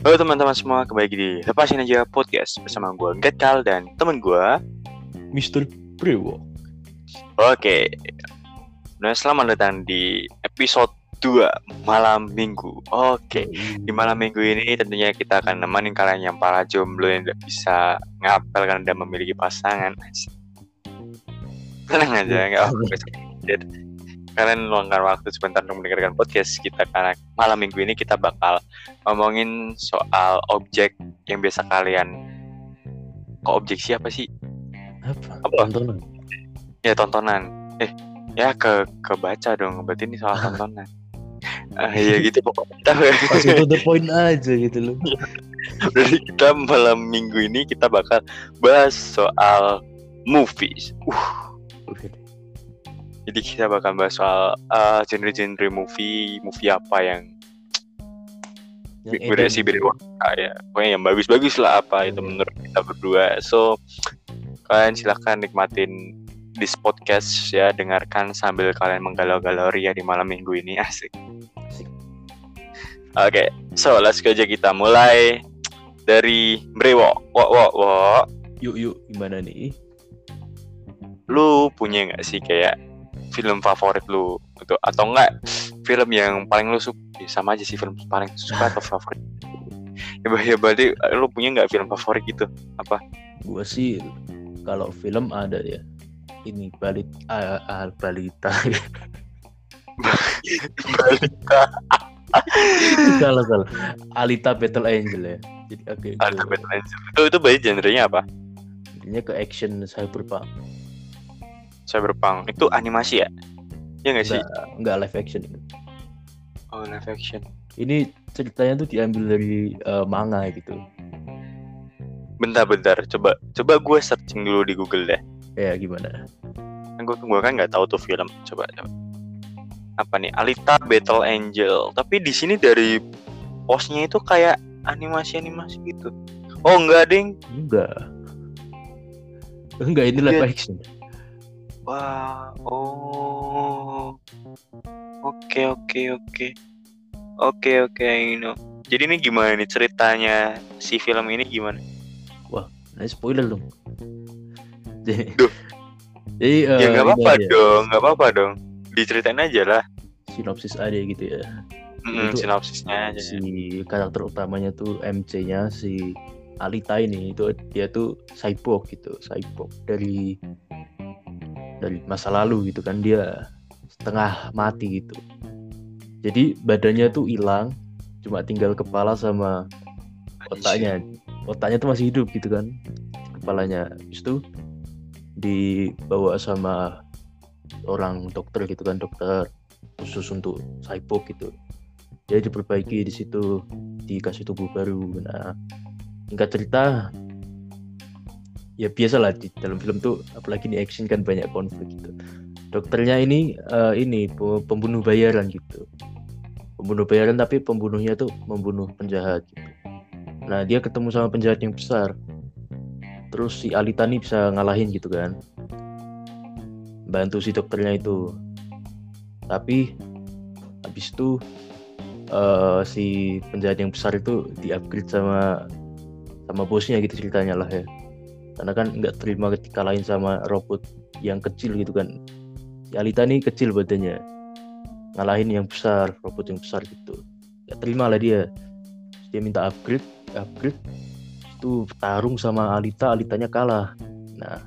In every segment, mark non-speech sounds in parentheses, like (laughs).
Halo teman-teman semua, kembali lagi di Lepasin Aja Podcast bersama gue Getkal dan temen gue Mr. Brewo. Oke Nah selamat datang di episode 2 malam minggu Oke Di malam minggu ini tentunya kita akan nemenin kalian yang para jomblo yang tidak bisa ngapel karena tidak memiliki pasangan Tenang aja, nggak apa-apa kalian luangkan waktu sebentar untuk mendengarkan podcast kita karena malam minggu ini kita bakal ngomongin soal objek yang biasa kalian kok objek siapa sih Apa? Apa? Tontonan. ya tontonan eh ya ke kebaca dong berarti ini soal tontonan (laughs) ah ya gitu pokoknya Masih to the point aja gitu loh. (laughs) Jadi kita malam minggu ini kita bakal bahas soal movies uh jadi kita bakal bahas soal uh, genre-genre movie movie apa yang Yang berisi edan. berwarna ya. Pokoknya yang bagus-bagus lah apa itu Hmm. menurut kita berdua. So kalian silahkan nikmatin this podcast ya. Dengarkan sambil kalian menggalau-galau ria di malam minggu ini. (laughs) Asik. Asik. oke so let's go aja. Kita mulai dari Brewo wo wo wo Yuk yuk. Gimana nih? lu punya nggak sih kayak film favorit lu gitu atau enggak film yang paling lu suka Ya, sama aja sih film paling suka atau favorit ya, ya berarti eh, lu punya nggak film favorit gitu Gua sih kalau film ada ya. Ini balit ah, ah, balita. salah salah. Alita Battle Angel ya. Jadi oke. Alta gua- Battle Angel. itu itu berarti genrenya apa Intinya ke action cyberpunk. Cyberpunk itu animasi ya ya nggak sih Enggak, enggak live action. oh live action Ini ceritanya tuh diambil dari eh, manga gitu. bentar-bentar coba coba gue searching dulu di Google deh Ya gimana? kan gue gua kan nggak tahu tuh film coba coba apa nih Alita Battle Angel tapi di sini dari posnya itu kayak animasi animasi gitu oh enggak ding Enggak. Enggak ini live Iya. action. Wah oh. Oke oke oke. Oke oke I know. jadi ini gimana nih ceritanya si film ini gimana? Nah, spoiler dong. Jadi, Duh. jadi ya eh, nggak apa-apa aja, dong nggak apa-apa dong. Diceritain aja lah. Sinopsis ada gitu ya. Mm, Itu sinopsisnya aja. Si karakter utamanya tuh MC-nya si Alita ini. Itu dia tuh cyborg gitu, cyborg. Dari dari masa lalu gitu kan dia setengah mati gitu. Jadi badannya tuh hilang, cuma tinggal kepala sama otaknya. Otaknya tuh masih hidup gitu kan. Kepalanya. Itu dibawa sama orang dokter gitu kan dokter khusus untuk cyborg gitu. Dia diperbaiki di situ dikasih tubuh baru. Nah singkat cerita ya biasa lah di dalam film tuh apalagi di action kan banyak konflik gitu dokternya ini eh, ini pe- pembunuh bayaran gitu pembunuh bayaran tapi pembunuhnya tuh membunuh penjahat gitu Nah dia ketemu sama penjahat yang besar. Terus si Alita nih bisa ngalahin gitu kan. Bantu si dokternya itu. Tapi habis itu eh, si penjahat yang besar itu di-upgrade sama sama bosnya gitu ceritanya lah ya. Karena kan nggak terima ketika lain sama robot yang kecil gitu kan. Si Alita nih kecil badannya. Ngalahin yang besar, robot yang besar gitu. Gak terima lah dia. Dia minta upgrade upgrade itu tarung sama Alita Alitanya kalah nah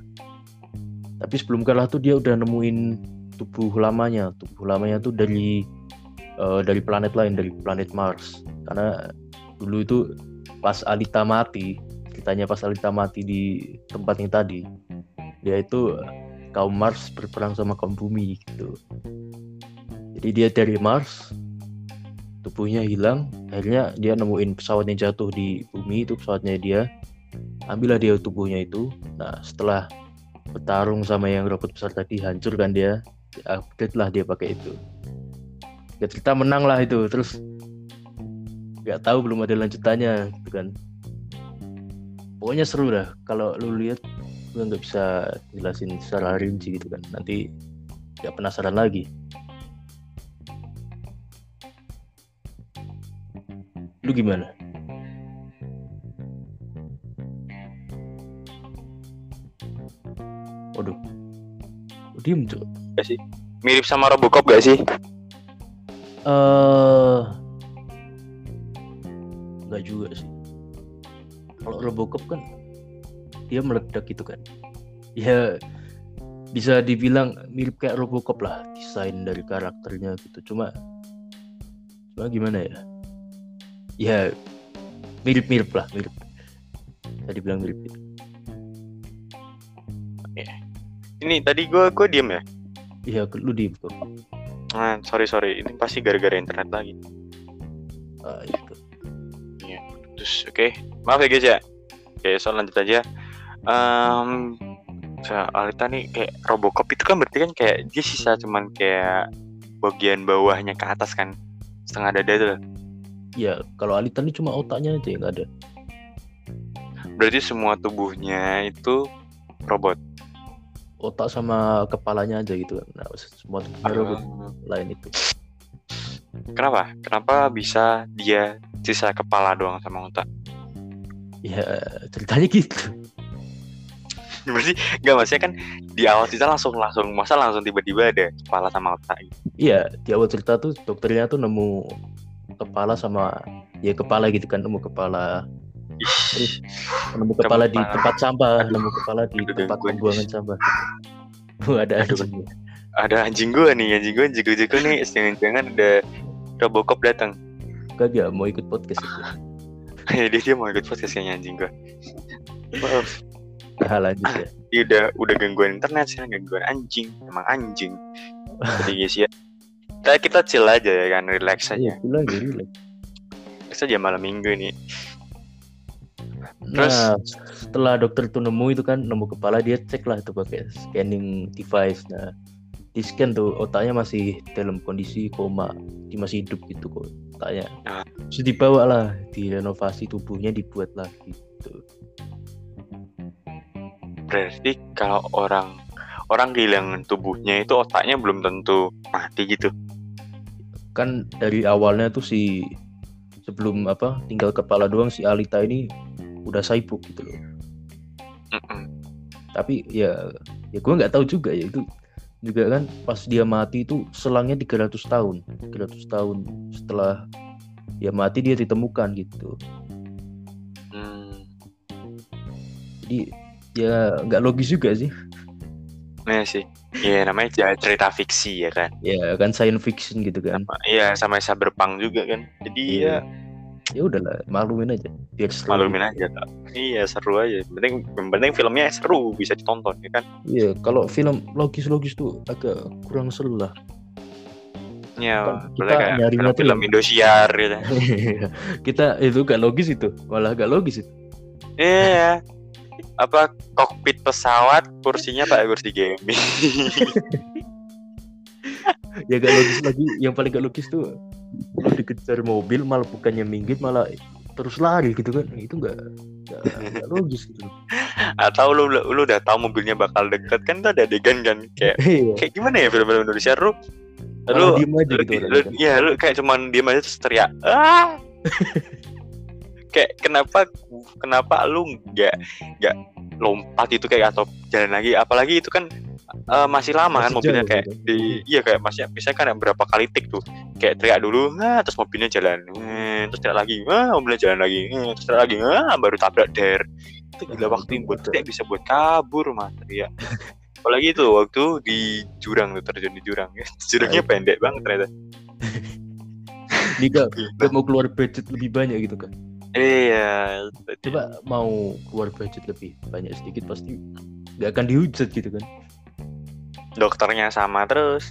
tapi sebelum kalah tuh dia udah nemuin tubuh lamanya tubuh lamanya tuh dari eh, dari planet lain dari planet Mars karena dulu itu pas Alita mati ceritanya pas Alita mati di tempat yang tadi. Dia itu kaum Mars berperang sama kaum bumi gitu. Jadi dia dari Mars tubuhnya hilang akhirnya dia nemuin pesawat yang jatuh di bumi itu pesawatnya dia. Ambillah dia tubuhnya itu. Nah setelah bertarung sama yang robot besar tadi hancur kan dia upgrade lah dia pakai itu. Cerita menang lah itu terus nggak tahu belum ada lanjutannya gitu kan pokoknya seru dah. Kalau lu lihat gue nggak bisa jelasin secara rinci gitu kan. Nanti gak penasaran lagi. Lu gimana? Waduh. Diem tuh gak sih. Mirip sama Robocop gak sih? Eh uh, nggak juga sih kalau Robocop kan dia meledak gitu kan ya bisa dibilang mirip kayak Robocop lah desain dari karakternya gitu cuma cuma gimana ya ya mirip-mirip lah mirip bisa dibilang mirip gitu. Ini tadi gue gue diem ya. iya lu di kok Nah, sorry sorry. Ini pasti gara-gara internet lagi. Ah, itu Terus oke, maaf ya guys ya. Oke, soal lanjut aja. Em soal Alita nih kayak Robocop itu kan berarti kan kayak dia sisa cuman kayak bagian bawahnya ke atas kan? Setengah dada itu loh. ya kalau Alita ini cuma otaknya aja yang ada. Berarti semua tubuhnya itu robot? Otak sama kepalanya aja gitu kan. Nah, semua tubuhnya robot. Lain itu kenapa kenapa bisa dia sisa kepala doang sama otak ya ceritanya gitu berarti nggak maksudnya kan di awal kita langsung langsung masa langsung tiba-tiba ada kepala sama otak gitu. Iya, di awal cerita tuh dokternya tuh nemu kepala sama ya kepala gitu kan nemu kepala nemu kepala di tempat sampah, Aduh. nemu kepala di Aduh, tempat pembuangan sampah. (laughs) Ada Aduh. anjing. ada anjing gue nih anjing gue jago-jago nih jangan-jangan ada Robocop datang Kagak mau ikut podcast itu. (laughs) dia dia mau ikut podcast kayaknya anjing gue maaf Nah, lanjut ya. dia (laughs) udah udah gangguan internet sekarang gangguan anjing emang anjing jadi (laughs) guys ya kita kita chill aja ya kan relax aja Iya, bilang jadi relax. relax aja malam minggu nih Terus? Nah, setelah dokter itu nemu itu kan nemu kepala dia cek lah itu pakai scanning device. Nah, di scan tuh otaknya masih dalam kondisi koma, dia masih hidup gitu kok otaknya. Ah. Terus dibawa lah, direnovasi tubuhnya dibuat lagi gitu. berarti kalau orang orang kehilangan tubuhnya itu otaknya belum tentu mati gitu Kan dari awalnya tuh si sebelum apa tinggal kepala doang si Alita ini udah saibuk gitu loh. Mm-mm. Tapi ya ya gue nggak tahu juga ya itu juga kan pas dia mati itu selangnya 300 tahun. 300 tahun setelah dia mati dia ditemukan gitu. Hmm. jadi ya nggak logis juga sih. Iya sih. Iya namanya cer- cerita fiksi ya kan. Ya kan science fiction gitu kan. Iya sama cyberpunk juga kan. Jadi ya ya udahlah maklumin aja biar seru. Malumin aja Kak. Iya seru aja. Yang penting, yang penting filmnya seru Bisa ditonton ya kan? Iya kalau film logis-logis tuh agak kurang seru lah. Iya Kan kita kayak tuh film-film yang- Indosiar gitu. Kita itu gak logis itu malah gak logis itu. Iya. Apa kokpit pesawat kursinya pakai kursi gaming (laughs) (laughs) ya gak logis lagi. Yang paling gak logis tuh lu dikejar mobil malah bukannya minggir malah terus lari gitu kan. Itu gak, gak, gak logis gitu. Atau lu lu udah tahu mobilnya bakal deket kan tuh ada adegan kan kayak iya. kayak gimana ya film-film Indonesia? Lu lu diem aja lu, gitu lu, orangnya kan. ya lu kayak cuman diem aja terus teriak ah! (laughs) Kayak kenapa kenapa lu nggak nggak lompat itu kayak atau jalan lagi? Apalagi itu kan eh, masih lama kan Masih mobilnya jauh kayak gitu. di iya kayak masih misalnya kan ada berapa kali tik tuh. Kayak teriak dulu nah terus mobilnya jalan eh, terus teriak lagi ah mobilnya jalan lagi eh, terus teriak lagi ah baru tabrak der. Itu gila waktu itu yang buat teriak bisa buat kabur mas teriak. Apalagi itu waktu di jurang tuh terjun di jurang. (laughs) Jurangnya Nah, pendek banget ternyata. Dia gak, gak mau keluar budget lebih banyak gitu kan iya coba mau keluar budget lebih banyak sedikit pasti gak akan dihujat gitu kan dokternya sama terus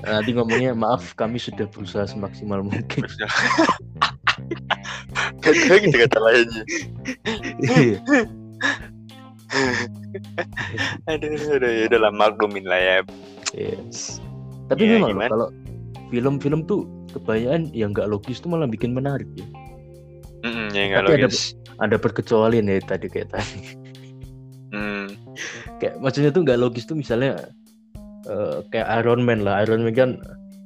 nanti ngomongnya maaf kami sudah berusaha semaksimal mungkin kan gitu kata lainnya Iya. aduh aduh ya udah lah maklumin lah ya Yes. Tapi Ya, memang gimana? kalau film-film tuh kebanyakan yang nggak logis tuh malah bikin menarik ya. Mm-mm, ya nggak Tapi ada- logis Ada perkecualian ya tadi kayak tadi. Kayak maksudnya tuh nggak logis tuh misalnya eh, kayak Iron Man lah. Iron Man kan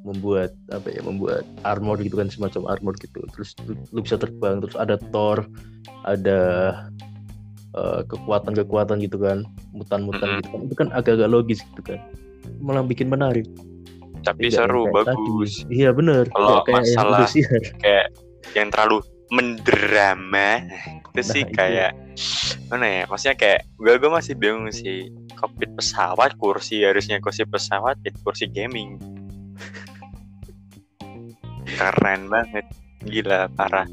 membuat apa ya membuat armor gitu kan semacam armor gitu terus lu, lu bisa terbang terus ada Thor ada eh, kekuatan-kekuatan gitu kan, mutan-mutan gitu kan, itu kan agak-agak logis gitu kan, malah bikin menarik. tapi yang seru kayak tadi. bagus Iya bener. Kalau kayak yang masalah- Indosiar. kayak yang terlalu mendrama itu Nah, sih itu. kayak mana ya maksudnya kayak gue gue masih bingung sih kokpit pesawat kursi harusnya kursi pesawat jadi kursi gaming. Keren banget. Gila parah.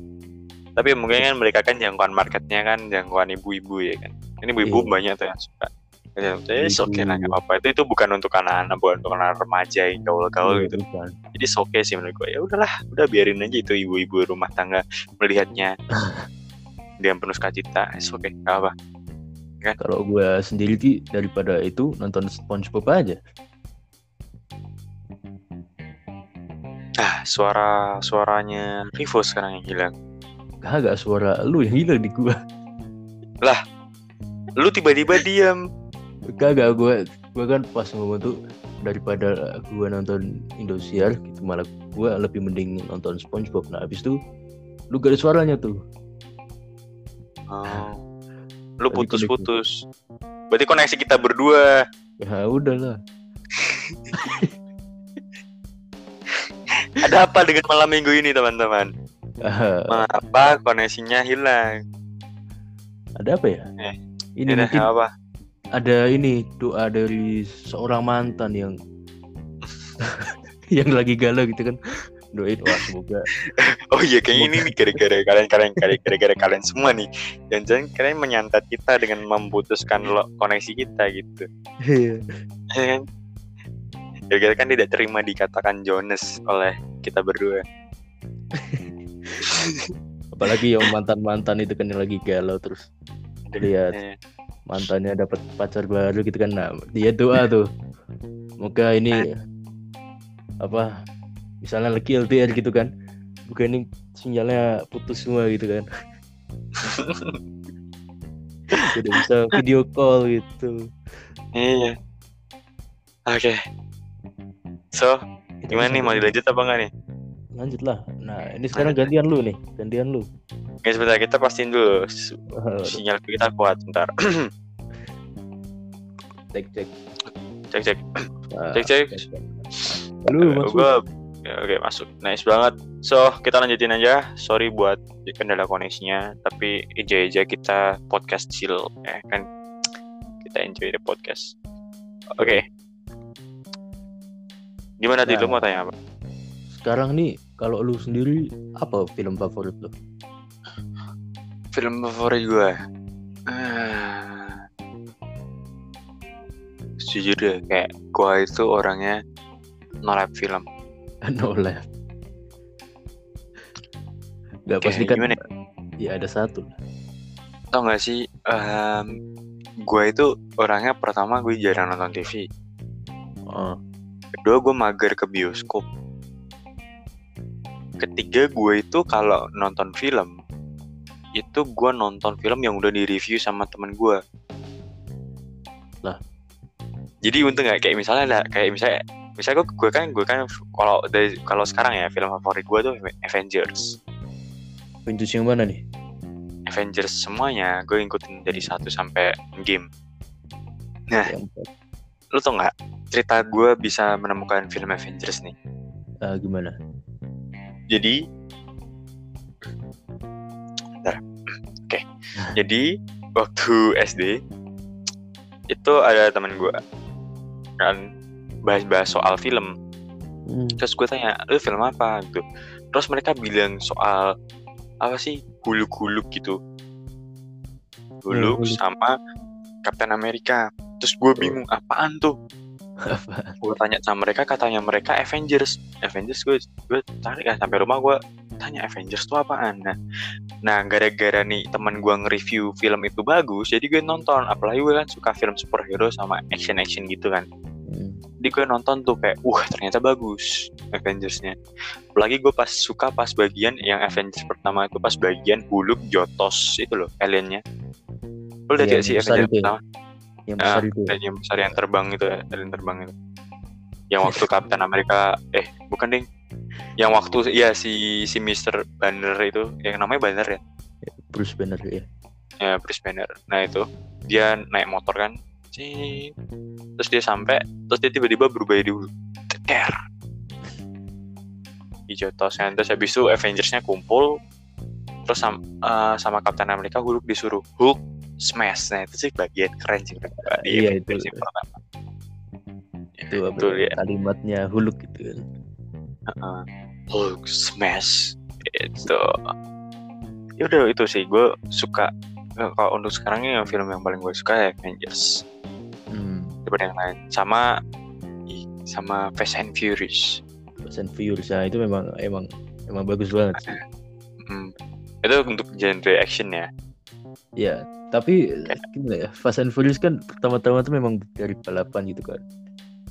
Tapi mungkin kan mereka kan jangkauan marketnya kan jangkauan ibu-ibu ya kan. Ini ibu-ibu Iya. banyak tuh yang suka. Ya jadi oke lah Ibu. nggak apa-apa. Itu itu bukan untuk anak-anak bukan untuk anak remaja yang gaul-gaul Iya, gitu. bukan. jadi oke sih menurut gue ya udahlah udah biarin aja itu ibu-ibu rumah tangga melihatnya (laughs) dengan penuh sukacita oke nggak apa Kalau gue sendiri sih daripada itu nonton SpongeBob aja. ah suara suaranya Rivo sekarang yang hilang Kagak suara lu yang hilang di gua. lu tiba-tiba diam Kagak gue gue kan pas ngomong tuh daripada gue nonton Indosiar gitu malah gue lebih mending nonton SpongeBob. Nah habis itu lu gak ada suaranya tuh. Oh. lu putus-putus berarti koneksi kita berdua Ya udahlah. ada apa dengan malam minggu ini teman-teman Ah, mengapa koneksinya hilang ada apa ya? Eh, Ini mungkin nggak apa ada ini doa dari seorang mantan yang (laughs) (laughs) yang lagi galau gitu kan. Doain wah semoga (laughs) Oh iya kayaknya ini nih gara-gara kalian kalian gara-gara kalian semua nih. Dan jangan kalian menyantet kita dengan memutuskan lo, koneksi kita gitu. Iya. Ya kan? Gara-gara kan tidak terima dikatakan Jonas oleh kita berdua. (laughs) apalagi yang mantan-mantan itu kan yang lagi galau terus lihat Eh, mantannya dapat pacar baru gitu kan nah dia doa tuh moga ini apa misalnya lagi LDR gitu kan. Moga ini sinyalnya putus semua gitu kan. (laughs) Tidak bisa video call gitu. Iya. Oke. So, gimana nih? Mau dilanjut apa enggak nih? lanjut lah. Nah ini sekarang gantian lu nih. Gantian lu. Oke, sebentar. Kita pastiin dulu Wah, sinyal kita kuat. Bentar. cek cek. Cek cek. Nah, Cek, cek. lu masuk Gua- ya, oke masuk. Nice banget. So, kita lanjutin aja. Sorry buat kendala koneksinya, tapi enjoy aja kita podcast chill ya kan. Kita enjoy the podcast. Oke. Gimana tadi lu Nah. mau tanya apa? sekarang nih kalau lu sendiri apa film favorit lu Film favorit gue. Ah. Jujur deh, kayak gue itu orangnya nolak film. (laughs) no left Gak Oke, pasti kan gimana ya ada satu Tau gak sih, gue itu orangnya pertama gue jarang nonton TV. oh, Kedua gue mager ke bioskop. Ketiga gue itu kalau nonton film itu gue nonton film yang udah di review sama temen gue. Lah. Jadi untung nggak kayak misalnya ada kayak misalnya misalnya gue, gue kan gue kan kalau dari kalau sekarang ya film favorit gue tuh Avengers. Avengers yang mana nih Avengers semuanya gue ngikutin dari satu sampai game. Nah. Lu tau nggak cerita gue bisa menemukan film Avengers nih? Ah, gimana jadi Bentar. oke (laughs) jadi waktu SD itu ada teman gue kan bahas-bahas soal film. Hmm, terus gue tanya lu film apa? Gitu. Terus mereka bilang soal apa sih huluk-huluk gitu. Huluk. sama Captain America. Terus gue bingung apaan tuh? Gue tanya sama mereka katanya mereka Avengers. Avengers gue gue tarik kan sampai rumah gue tanya Avengers tuh apaan? Nah nah gara-gara nih teman gue nge-review film itu bagus jadi gue nonton. Apalagi gue kan suka film superhero sama action action gitu kan jadi gue nonton tuh kayak wah ternyata bagus Avengersnya apalagi gue pas suka pas bagian yang Avengers pertama itu pas bagian Huluk Jotos itu loh aliennya lo udah Iya, lihat sih Avengers itu ya? pertama yang besar itu dan yang besar yang terbang itu ya, alien terbang itu. Yang waktu Captain Amerika eh bukan ding. Yang waktu ya si si Mr. Banner itu yang namanya Banner ya. Bruce Banner ya ya Bruce Banner nah itu dia naik motor kan Cik. terus dia sampai terus dia tiba-tiba berubah jadi Hulk Teker. hijau tos kan terus habis itu Avengersnya kumpul terus sama, uh, sama Captain America Hulk disuruh Hulk smash nah itu sih bagian keren sih di Iya, Avengers itu. pertama itu Betul, ya. kalimatnya huluk gitu kan Heeh. Hulk smash itu ya udah itu sih gue suka eh, kalau untuk sekarang ini yang film yang paling gue suka ya Avengers. Daripada yang lain. Sama sama Fast and Furious. Fast and Furious ya itu memang emang emang bagus banget. Sih Hmm. itu untuk genre action ya? Ya tapi gimana ya Fast and Furious kan pertama-tama tuh memang dari balapan gitu kan.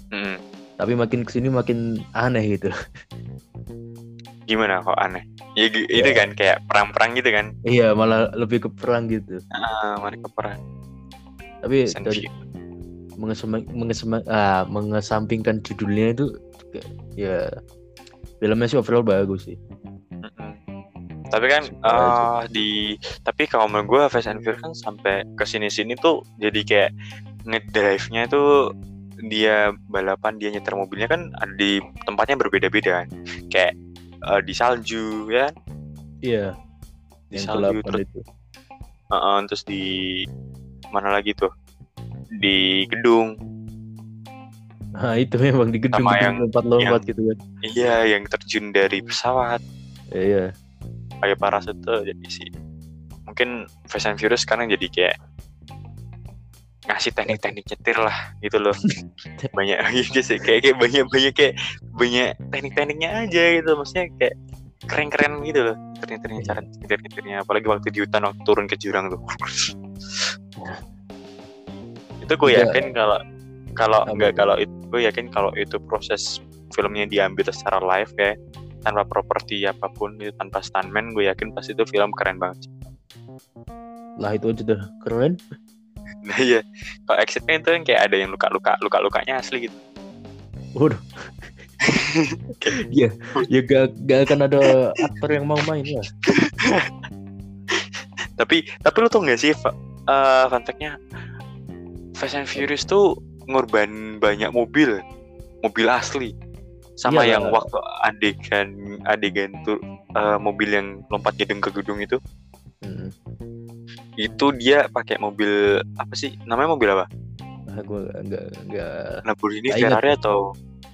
Hmm. tapi makin ke sini makin aneh gitu. (laughs) Gimana kok aneh? Ya, gi- itu Ya. kan kayak perang-perang gitu kan? Iya malah lebih ke perang gitu. Ah mereka perang. Tapi Fast and dari Mengesema- ah, mengesampingkan judulnya itu ya filmnya sih overall bagus sih. Tapi kan eh, di tapi kalau menurut gue Fast and Furious kan sampai ke sini-sini tuh jadi kayak ngedrive-nya itu dia balapan dia nyetir mobilnya kan ada di tempatnya berbeda-beda kan. Kayak eh, di salju ya kan? iya Di salju ke-8 terus itu eh, eh, terus di mana lagi tuh? Di gedung. nah itu memang di Sama gedung-gedung yang- lompat-lompat gitu kan Iya, yang terjun dari pesawat Ya, iya pakai parasute jadi sih. Mungkin Fast and Furious sekarang jadi kayak ngasih teknik-teknik nyetir lah gitu loh. (laughs) banyak (laughs) gitu sih kayak kayak banyak banyak kayak banyak teknik-tekniknya aja gitu maksudnya kayak keren-keren gitu loh nyetir-nyetirnya cara nyetir-nyetirnya apalagi waktu di hutan waktu turun ke jurang tuh (laughs) itu gue Iya. yakin kalau kalau tuh? kalau itu gue yakin kalau itu proses filmnya diambil secara live ya tanpa properti apa pun itu tanpa stuntman gue yakin pasti itu film keren banget lah itu aja udah keren. Nah iya. Kalau actionnya itu kan kayak ada yang luka-luka luka-lukanya asli gitu. Waduh. (laughs) Ya ya gak, gak akan ada aktor yang mau main lah tapi tapi lu tau gak sih eh, fun fact-nya Fast and Furious tuh ngorban banyak mobil mobil asli sama Iyalah. yang waktu adegan adegan tuh eh, mobil yang lompat gedung ke gedung itu hmm. itu dia pakai mobil apa sih namanya mobil apa ah, gue gak gak Lamborghini Nggak. Ferrari atau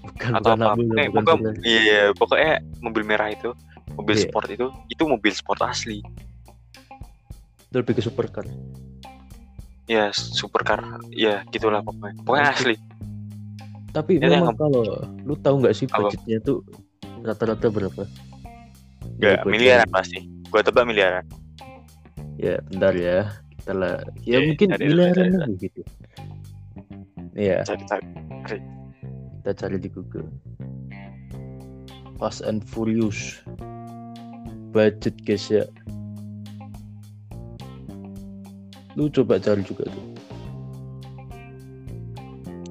bukan atau bukan apa Abu, Eh, bukan Ferrari. iya iya, pokoknya mobil merah itu mobil Iya. sport itu itu mobil sport asli itu lebih ke supercar ya supercar ya gitulah pokoknya. Pokoknya asli. Tapi yang memang kalau lu tahu nggak sih budgetnya tuh rata-rata berapa? Gak Ya, miliaran pasti. Gua tebak miliaran. Ya bentar ya. Kita lah ya Oke, mungkin miliaran lagi gitu. Iya, cari cari. Kita cari di Google. Fast and Furious. Budget guys ya. Lu coba cari juga tuh.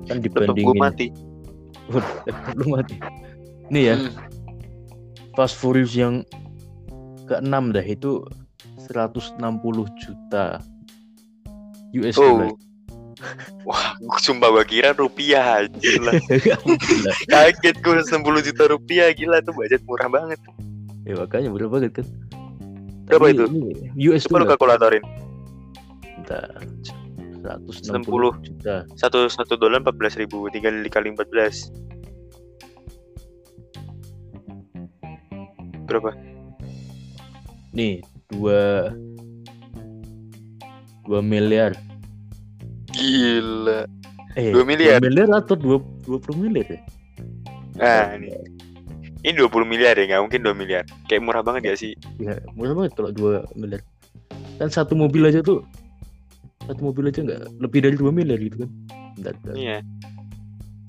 Kan dibandingin mati (laughs) lu mati. Nih ya, Hmm. Fast Furious yang keenam dah itu 160 juta US dollar. Oh. (laughs) Wah, gua sumpah gua kira rupiah gila. Gila. (laughs) Kaget gua 60 juta rupiah gila tuh budget murah banget. ya makanya murah banget kan. Berapa itu? ini US lu dollar. kalkulatorin. Bentar. 160 60. juta. Satu satu dolar 14 ribu, tiga dikali 14. Berapa? Nih, 2 2 miliar. Gila. Eh, 2 miliar. 2 miliar atau 2 20 miliar ya? Nah, ini. Ini 20 miliar ya, nggak mungkin 2 miliar. Kayak murah banget gak sih? Ya, murah banget kalau 2 miliar. Kan satu mobil aja tuh satu mobil aja nggak lebih dari 2 miliar gitu kan. Bentar, bentar. Iya.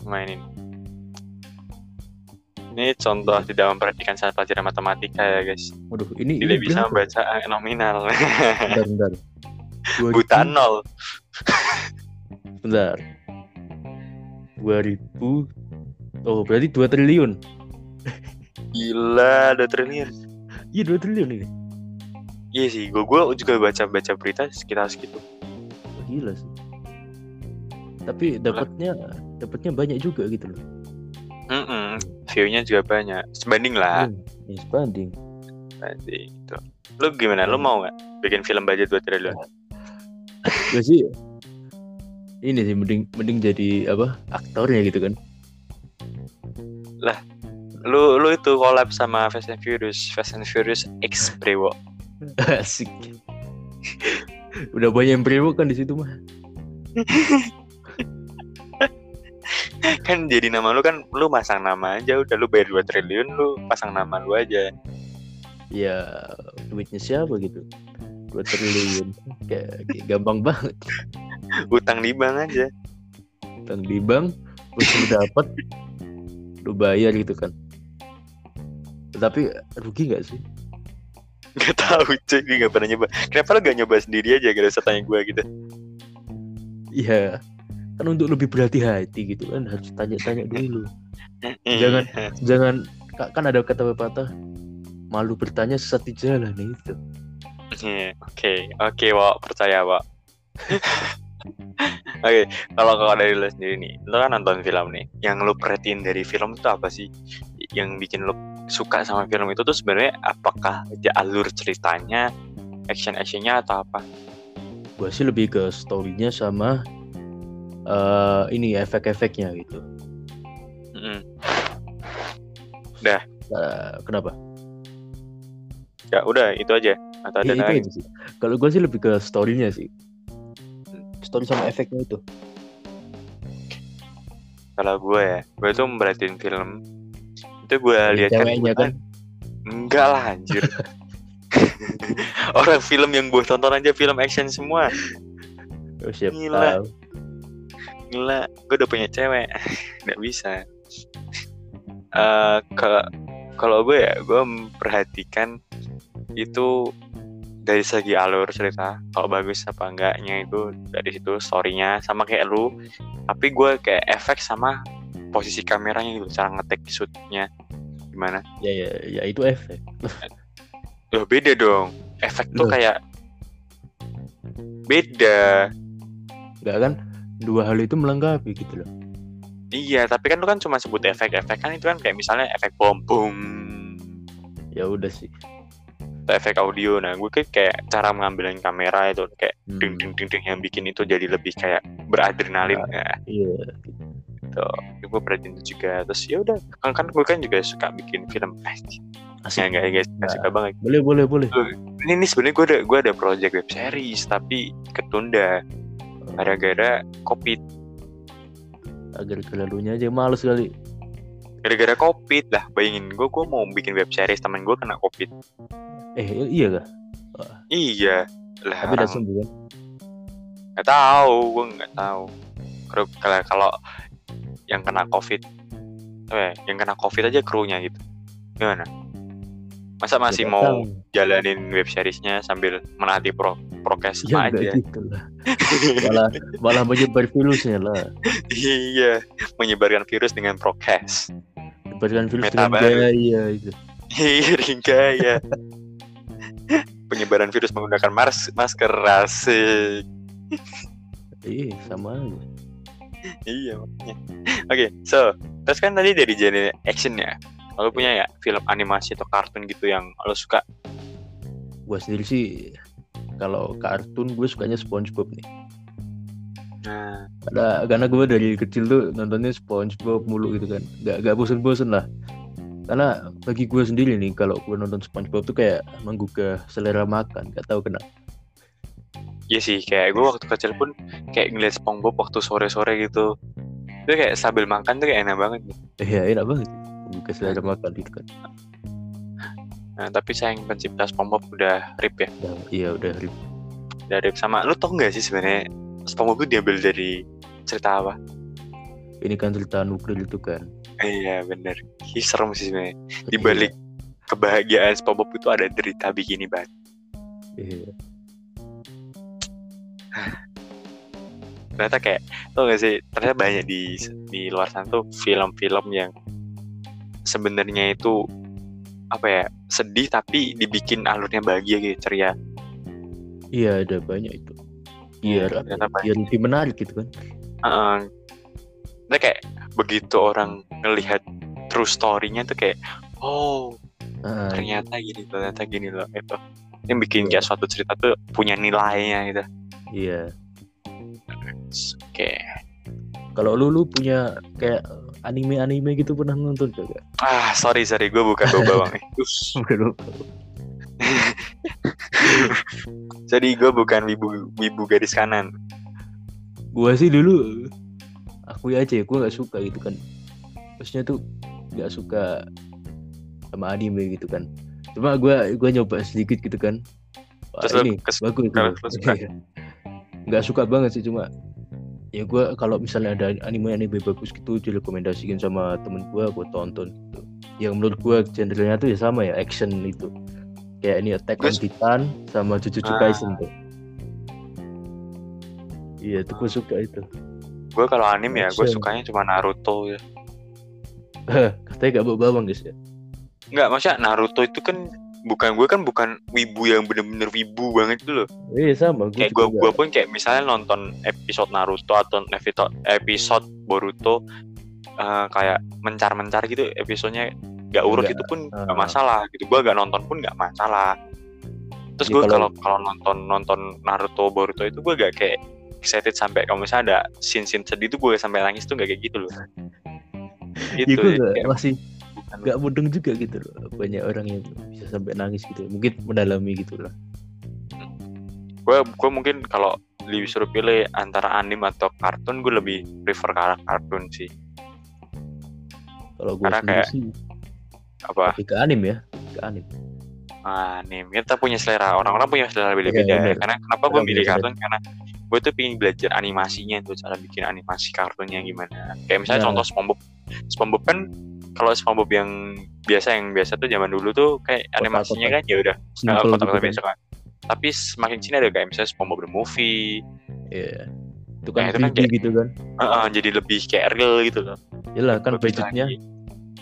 Mainin. Ini contoh tidak memperhatikan saat pelajaran matematika ya guys. Waduh, ini Tidak ini bisa berapa? membaca nominal. Bentar, bentar. (laughs) 2000 Buta nol. (laughs) Bentar. 2000 Oh, berarti 2 triliun. Gila, 2 triliun. Iya, 2 triliun ini. iya sih gue gue juga baca baca berita sekitar segitu gila sih. Tapi dapatnya dapatnya banyak juga gitu loh. Mm-mm. view-nya juga banyak. Sebanding lah. Hmm, ya sebanding. Sebanding, gitu. Lu gimana? Lu mau nggak bikin film budget 2 triliun gue sih ini sih mending mending jadi apa aktornya gitu kan. Lu lu itu collab sama Fast and Furious. Fast and Furious X Brewo (laughs) asik udah banyak yang brewo kan di situ mah. (laughs) Kan jadi nama lu kan lu pasang nama aja udah lu bayar 2 triliun lu pasang nama lu aja. Ya duitnya siapa gitu? Dua triliun. Kayak, kayak gampang banget. Utang di bank aja. Utang di bank terus lu dapat lu bayar gitu kan. Tapi rugi nggak sih Gak tahu cuy, gue gak pernah nyoba. Kenapa lu gak nyoba sendiri aja, gak usah tanya gue gitu? Iya. Kan untuk lebih berhati-hati gitu kan harus tanya-tanya dulu. Jangan. jangan ka- kan ada kata pepatah malu bertanya sesat di jalan itu. Iya, Oke, oke Wak, percaya Wak. (laughs) Oke, kalau kalau dari lu sendiri nih, lu kan nonton film nih, yang lu perhatiin dari film itu apa sih? Yang bikin lu suka sama film itu tuh sebenarnya apakah dia alur ceritanya, action actionnya atau apa? gua sih lebih ke storynya sama eh ini efek-efeknya gitu Mm-mm. Eh, kenapa Ya udah itu aja. Atau ada Ya, itu sih. Kalau gue sih lebih ke storynya sih. Story sama efeknya itu. Kalau gue ya, gue tuh merhatiin film itu gue lihat kan, Ceweknya kan. enggak lah anjir. (laughs) Orang film yang gue tonton aja film action semua. Oh, siap Gila. tahu. Gila, gue udah punya cewek. (laughs) Nggak bisa. Eh ke kalau gue ya, gue memperhatikan itu dari segi alur cerita. Kalau bagus apa enggaknya itu dari situ storynya sama kayak lu. Tapi gue kayak efek sama posisi kameranya gitu, cara ngetek shootnya gimana? Ya ya ya itu efek. Loh beda dong. Efek tuh kayak beda. Enggak kan? Dua hal itu melengkapi gitu loh. Iya, tapi kan lu kan cuma sebut efek-efek kan itu kan kayak misalnya efek bom boom Ya udah sih. efek audio. Nah, gue kayak, kayak cara mengambilin kamera itu kayak Hmm, ding ding ding ding yang bikin itu jadi lebih kayak beradrenalin ya. Iya. Gitu. Gue itu juga. Terus ya udah, kan kan gue kan juga suka bikin film. Eh, ya Asik. enggak enggak Nah. suka banget. Boleh boleh boleh. Ini nih sebenarnya gue ada gue ada project web series tapi ketunda gara-gara covid. Agar kelalunya aja males kali. Gara-gara covid lah. Bayangin gue gue mau bikin web series temen gue kena covid. Eh iya kah? Iya. Lah Tapi udah sembuh kan? nggak tahu, gue nggak tahu. Kalau kalau yang kena covid, ya, yang kena covid aja krunya gitu. Gimana? Masa masih Ya, mau tahu. jalanin web seriesnya sambil menaati pro prokes Ya aja? gitu lah. Malah malah menyebar virusnya lah. iya, menyebarkan virus dengan prokes. Menyebarkan virus Meta dengan gaya itu. Iya, hingga ya. Penyebaran virus menggunakan mars masker asik. Iya sama aja. (laughs) Iya makanya. Oke, so terus kan tadi dari genre action ya. Kalau punya ya film animasi atau kartun gitu yang lo suka. Gua sendiri sih kalau kartun gue sukanya SpongeBob nih. Nah, Karena karena gue dari kecil tuh nontonnya SpongeBob mulu gitu kan. Gak gak bosen-bosen lah. Karena bagi gue sendiri nih kalau gue nonton SpongeBob tuh kayak menggugah selera makan. Gak tahu kenapa. Iya sih kayak gue waktu kecil pun kayak ngeliat SpongeBob waktu sore-sore gitu. Itu kayak sambil makan tuh kayak enak banget. gitu. Iya enak banget. Menggugah selera makan gitu kan. Nah, tapi sayang pencipta SpongeBob udah rip ya. Udah, iya udah rib. Udah rip sama lu tau gak sih sebenarnya SpongeBob itu diambil dari cerita apa? Ini kan cerita nuklir itu kan. Iya bener. Ih, serem sih sebenarnya. Di balik kebahagiaan SpongeBob itu ada derita bikini bat. Iya. Ternyata kayak tau gak sih ternyata banyak di di luar sana tuh film-film yang sebenarnya itu apa ya sedih tapi dibikin alurnya bahagia gitu ceria Iya ada banyak itu. Biar ternyata ya, banyak. biar lebih menarik gitu kan. Heeh. Nah, kayak begitu orang ngelihat true story-nya tuh kayak oh Ah, ternyata gini ternyata gini loh itu yang bikin Iya. kayak suatu cerita tuh punya nilainya gitu iya. oke. Kalau lu lu punya kayak anime-anime gitu pernah nonton gak? ah sorry sorry. Gue bukan nih. (laughs) Us. (laughs) jadi gue bukan wibu wibu garis kanan. Gua sih dulu aku aja ya gua nggak suka gitu kan. Maksudnya tuh nggak suka sama anime gitu kan. Cuma gua gua nyoba sedikit gitu kan. Wah, Terus lu ini kes- bagus kalau gitu. Nggak suka banget sih cuma ya gua kalau misalnya ada anime anime bagus gitu direkomendasikan sama temen gua buat tonton gitu. Yang menurut gua genrenya tuh ya sama ya action itu. Kayak ini Attack on Titan sama Jujutsu Ah. Kaisen tuh. Iya tuh gua suka itu. Gue kalau anime ya gue sukanya cuma Naruto ya. Katanya gak bawa bawang guys ya? Enggak, maksudnya Naruto itu kan bukan gue kan bukan wibu yang bener-bener wibu banget itu loh. iya sama gue Kayak gue gue pun kayak misalnya nonton episode Naruto atau episode episode Boruto eh, kayak mencar-mencar gitu episodenya gak urut Nggak, itu pun ah. gak masalah gitu. Gue gak nonton pun gak masalah. Terus Ya, gue kalau- kalau nonton nonton Naruto Boruto itu gue gak kayak excited sampai kalau misalnya ada scene-scene sedih tuh gue sampai nangis tuh gak kayak gitu loh. ya (laughs) Gitu. gue ya, gak, kayak masih bukan- gak mudeng juga gitu loh. Banyak orang yang bisa sampai nangis gitu. Mungkin mendalami gitu lah gue gue mungkin kalau disuruh pilih antara anime atau kartun gue lebih prefer ke arah kartun sih. Kalau gue Karena kayak- sih apa? lebih ke anim ya. Ke anim. Anime kita punya selera. Orang-orang punya selera beda-beda Iya, ya. Bener. karena kenapa gue milih kartun? Karena gue tuh pengen belajar animasinya tuh cara bikin animasi kartunnya gimana. Kayak misalnya Nah. contoh SpongeBob. SpongeBob kan kalau SpongeBob yang biasa yang biasa tuh zaman dulu tuh kayak animasinya kan ya udah nah, simple kotak-kotak gitu biasa kan. Tapi semakin sini ada kayak misalnya SpongeBob the movie. Iya. itu Nah, kan itu kan 3D kayak- gitu kan. Eh, eh, jadi lebih kayak real gitu loh. Yalah kan Bagus budgetnya lagi.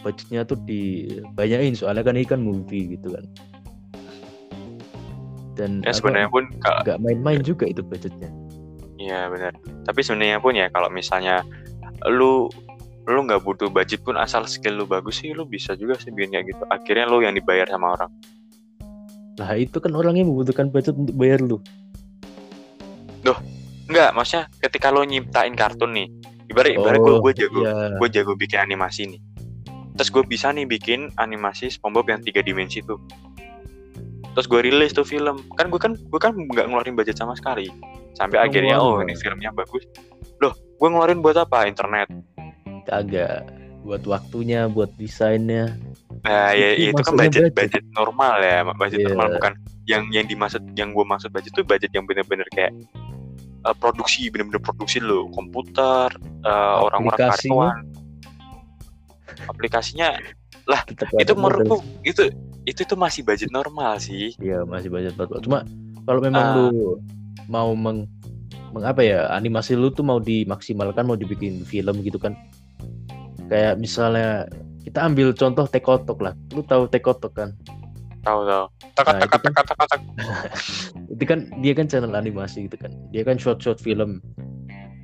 budgetnya tuh dibanyain soalnya kan ini kan movie gitu kan. Dan ya sebenarnya pun nggak main-main juga itu budgetnya. Iya benar. Tapi sebenarnya pun ya kalau misalnya lu lu nggak butuh budget pun asal skill lu bagus sih lu bisa juga sih bikin kayak gitu. Akhirnya lu yang dibayar sama orang. lah itu kan orang yang membutuhkan budget untuk bayar lu Enggak, maksudnya ketika lu nyiptain kartun nih, ibarat ibarat gue gue jago iya. gue jago bikin animasi nih. Terus gue bisa nih bikin animasi SpongeBob yang tiga dimensi tuh. Terus gue rilis tuh film. Kan gue kan gue kan nggak ngeluarin budget sama sekali. Sampai Oh, akhirnya oh wow. ini filmnya bagus. Loh, gue ngeluarin buat apa? Internet. Kagak buat waktunya buat desainnya Nah, ya Itu itu kan budget, budget. budget normal ya, budget Iya. normal bukan yang yang dimaksud yang gue maksud budget itu budget yang bener-bener kayak eh, produksi, bener-bener produksi lo, komputer, eh, orang-orang Aplikasinya? karyawan, aplikasinya tetap itu menurutku itu itu tuh masih budget normal sih. Iya masih budget normal. Cuma kalau memang Ah. lu mau meng, meng- apa ya animasi lu tuh mau dimaksimalkan mau dibikin film gitu kan kayak misalnya kita ambil contoh Tekotok lah. Lu tahu Tekotok kan? Tahu tahu. Tak Nah, tak tak tak tak. itu kan dia kan channel animasi gitu kan. Dia kan short short film.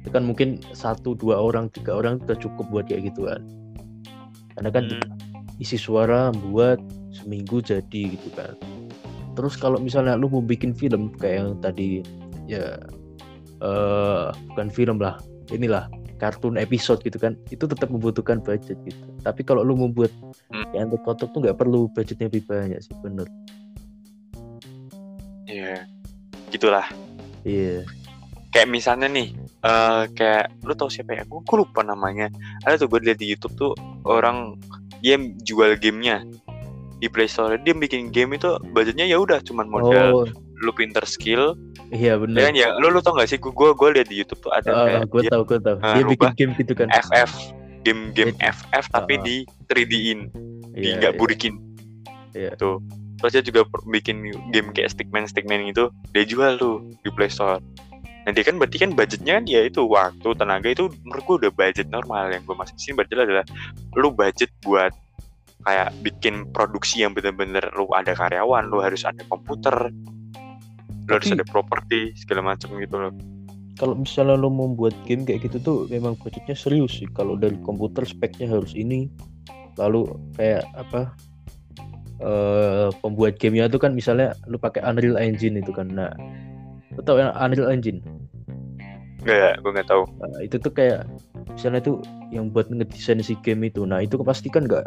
Itu kan mungkin satu dua orang tiga orang udah cukup buat kayak gituan karena kan Hmm. isi suara buat seminggu jadi gitu kan. Terus kalau misalnya lu mau bikin film kayak yang tadi ya eh bukan film lah inilah kartun episode gitu kan itu tetap membutuhkan budget gitu tapi kalau lu membuat Hmm. yang kotok tuh nggak perlu budgetnya lebih banyak sih bener Iya. Gitulah. iya Kayak misalnya nih, eh kayak lu tau siapa ya? Gue lupa namanya. Ada tuh gue lihat di YouTube tuh orang dia jual gamenya di Play Store. Dia bikin game itu budgetnya ya udah cuman modal oh lu pinter skill. iya Ya bener kan ya, lu lu tau gak sih? Gue gue gue lihat di YouTube tuh ada Ah, kayak gue dia tahu gue tahu eh, dia bikin game gitu kan FF game game Itu. FF tapi Ah. di 3D-in, di Iya, nggak iya. burikin. Iya. Tuh. Terus dia juga bikin game kayak Stickman Stickman itu dia jual tuh di Play Store. Nah dia kan berarti kan budgetnya kan ya itu waktu tenaga itu menurut gue udah budget normal yang gue masuk sini budget adalah lu budget buat kayak bikin produksi yang bener-bener lu ada karyawan, lu harus ada komputer, lu harus ada properti segala macam gitu loh. kalau misalnya lo mau buat game kayak gitu tuh memang budgetnya serius sih. Kalau dari komputer speknya harus ini lalu kayak apa eh pembuat gamenya tuh kan misalnya lu pakai Unreal Engine itu kan. Nah lo tau yang Unreal Engine? Enggak, gue nggak tahu Nah, itu tuh kayak misalnya tuh yang buat ngedesain si game itu. Nah itu pasti kan nggak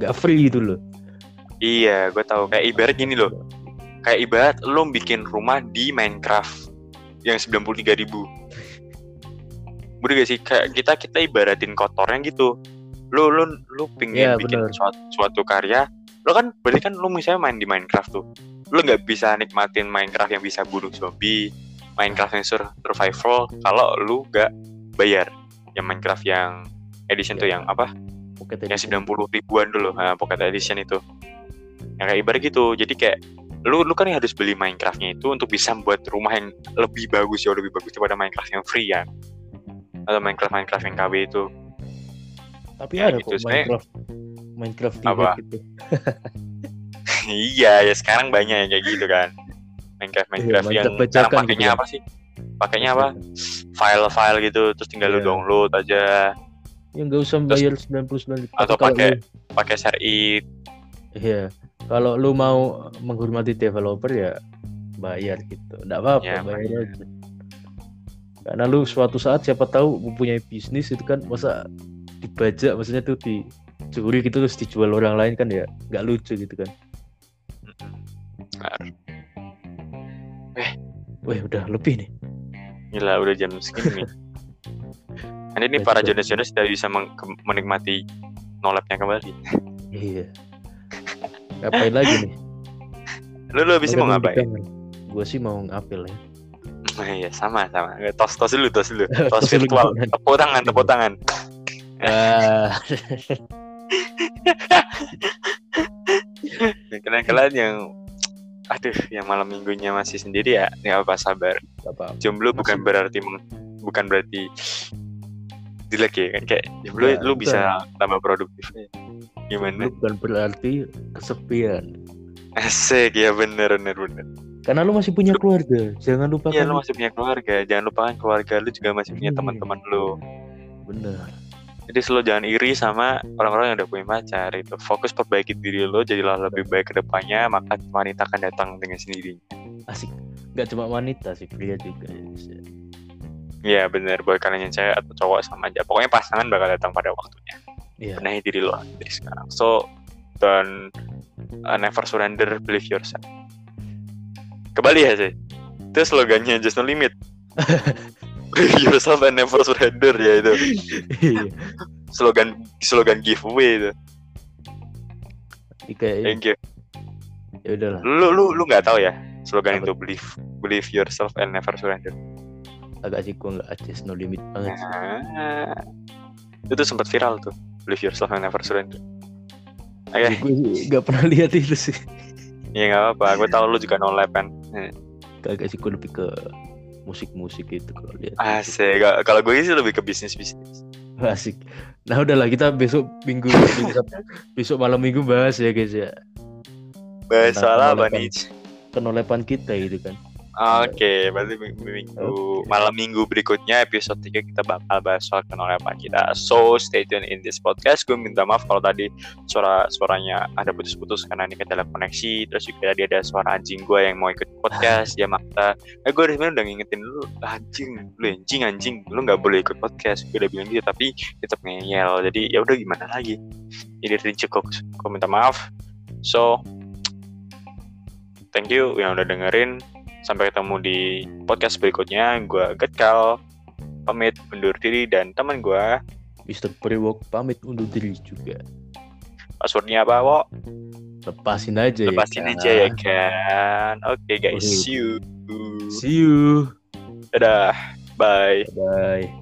nggak free gitu loh. Iya gue tahu kayak ibarat gini loh kayak ibarat lo bikin rumah di Minecraft yang 93.000 ribu. Bener gak sih? Kayak kita kita ibaratin kotornya gitu. Lo lo lo pingin Iya, bikin bener. suatu, suatu karya. Lo kan berarti kan lo misalnya main di Minecraft tuh. Lo nggak bisa nikmatin Minecraft yang bisa bunuh zombie Minecraft yang sur- survival kalau lu nggak bayar yang Minecraft yang edition tuh Iya. yang apa? Pocket yang Edition. 90 ribuan dulu nah, Pocket Edition itu. Yang kayak ibarat gitu. Jadi kayak lu lu kan harus beli Minecraftnya itu untuk bisa membuat rumah yang lebih bagus jauh lebih bagus daripada Minecraft yang free ya. Atau Minecraft Minecraft yang KB itu. Tapi Ya, ada gitu, kok Minecraft Minecraft Apa? Gitu (laughs) iya ya sekarang banyak yang kayak gitu kan. Minecraft Minecraft Iya, yang Minecraft sekarang bajakan pakainya gitu. ya. apa sih? Pakainya apa? File-file gitu terus tinggal lu Iya. download aja. Yang nggak usah bayar 99 ribu atau Tapi kalau pakai- pakai share it. Iya, kalau lu mau menghormati developer ya bayar gitu. Enggak apa-apa, Ya, bayar aja. Karena lu suatu saat siapa tahu mempunyai bisnis itu kan masa dibajak maksudnya tuh dicuri gitu terus dijual orang lain kan ya nggak lucu gitu kan. Benar. Wah, udah lebih nih. Gila udah jam segini nih. (laughs) Nanti ini Ya, para juga. jonas-jonas sudah bisa menikmati nolapnya kembali. Iya. Ngapain lagi nih? (laughs) Lu lu habis mau ngapain? Gue sih mau ngapel ya. Oh, (laughs) iya sama sama. Tos tos dulu tos dulu. (laughs) Tos virtual. Tepuk tangan tepuk tangan. Kalian-kalian yang aduh yang malam minggunya masih sendiri ya nggak apa sabar apa-apa. jomblo bukan Masih- berarti bukan berarti jelek ya kan kayak jomblo Ya, lu bisa tambah produktif gimana Lu bukan berarti kesepian. asik ya bener bener bener Karena lu masih punya keluarga. Jangan lupakan Iya lu masih punya keluarga jangan lupakan keluarga lu juga masih punya Iya. teman-teman lu bener. jadi selalu jangan iri sama orang-orang yang udah punya pacar itu fokus perbaiki diri lo jadilah lebih baik ke depannya maka wanita akan datang dengan sendirinya Asik. Gak cuma wanita sih, pria juga. ya. Iya bener buat kalian yang cewek atau cowok sama aja pokoknya pasangan bakal datang pada waktunya Iya. benahi diri lo dari sekarang so don't uh, never surrender believe yourself kembali ya sih itu slogannya just no limit (laughs) believe yourself and never surrender ya itu Iya. slogan slogan giveaway itu Jadi kayak thank you ya udahlah. lu lu lu nggak tahu ya slogan Apa? itu believe believe yourself and never surrender Agak sih gua nggak adjust no limit banget. sih. nah, itu sempat viral tuh believe yourself and never surrender oke Gue sih nggak pernah lihat itu sih. ya nggak apa-apa gue tahu lu juga no lab kan Kagak sih gue lebih ke musik-musik gitu kalau lihat. asik kalau gue sih lebih ke bisnis bisnis Asik. Nah udahlah kita besok minggu, besok malam minggu bahas ya guys ya. bahas soal apa nih Kenolepan kita gitu kan. Oke, berarti minggu, malam minggu berikutnya episode 3 kita bakal bahas soal kenolepan kita. So stay tune in this podcast. Gue minta maaf kalau tadi suara suaranya ada putus-putus karena ini kendala koneksi. Terus juga tadi ada suara anjing gue yang mau ikut podcast. Dia maksa. Eh gue sebenarnya udah ngingetin lu anjing, lu anjing anjing, lu nggak boleh ikut podcast. Gue udah bilang gitu tapi tetap ngeyel. Jadi ya udah gimana lagi. Jadi rinci kok. Gue minta maaf. So thank you yang udah dengerin. Sampai ketemu di podcast berikutnya. Gue Getkal, pamit undur diri dan teman gue Mr. Priwok pamit undur diri juga. passwordnya apa, Wo? Lepasin aja Lepasin ya. aja ya kan. Oke guys, Oke. see you. See you. Dadah, bye. Bye.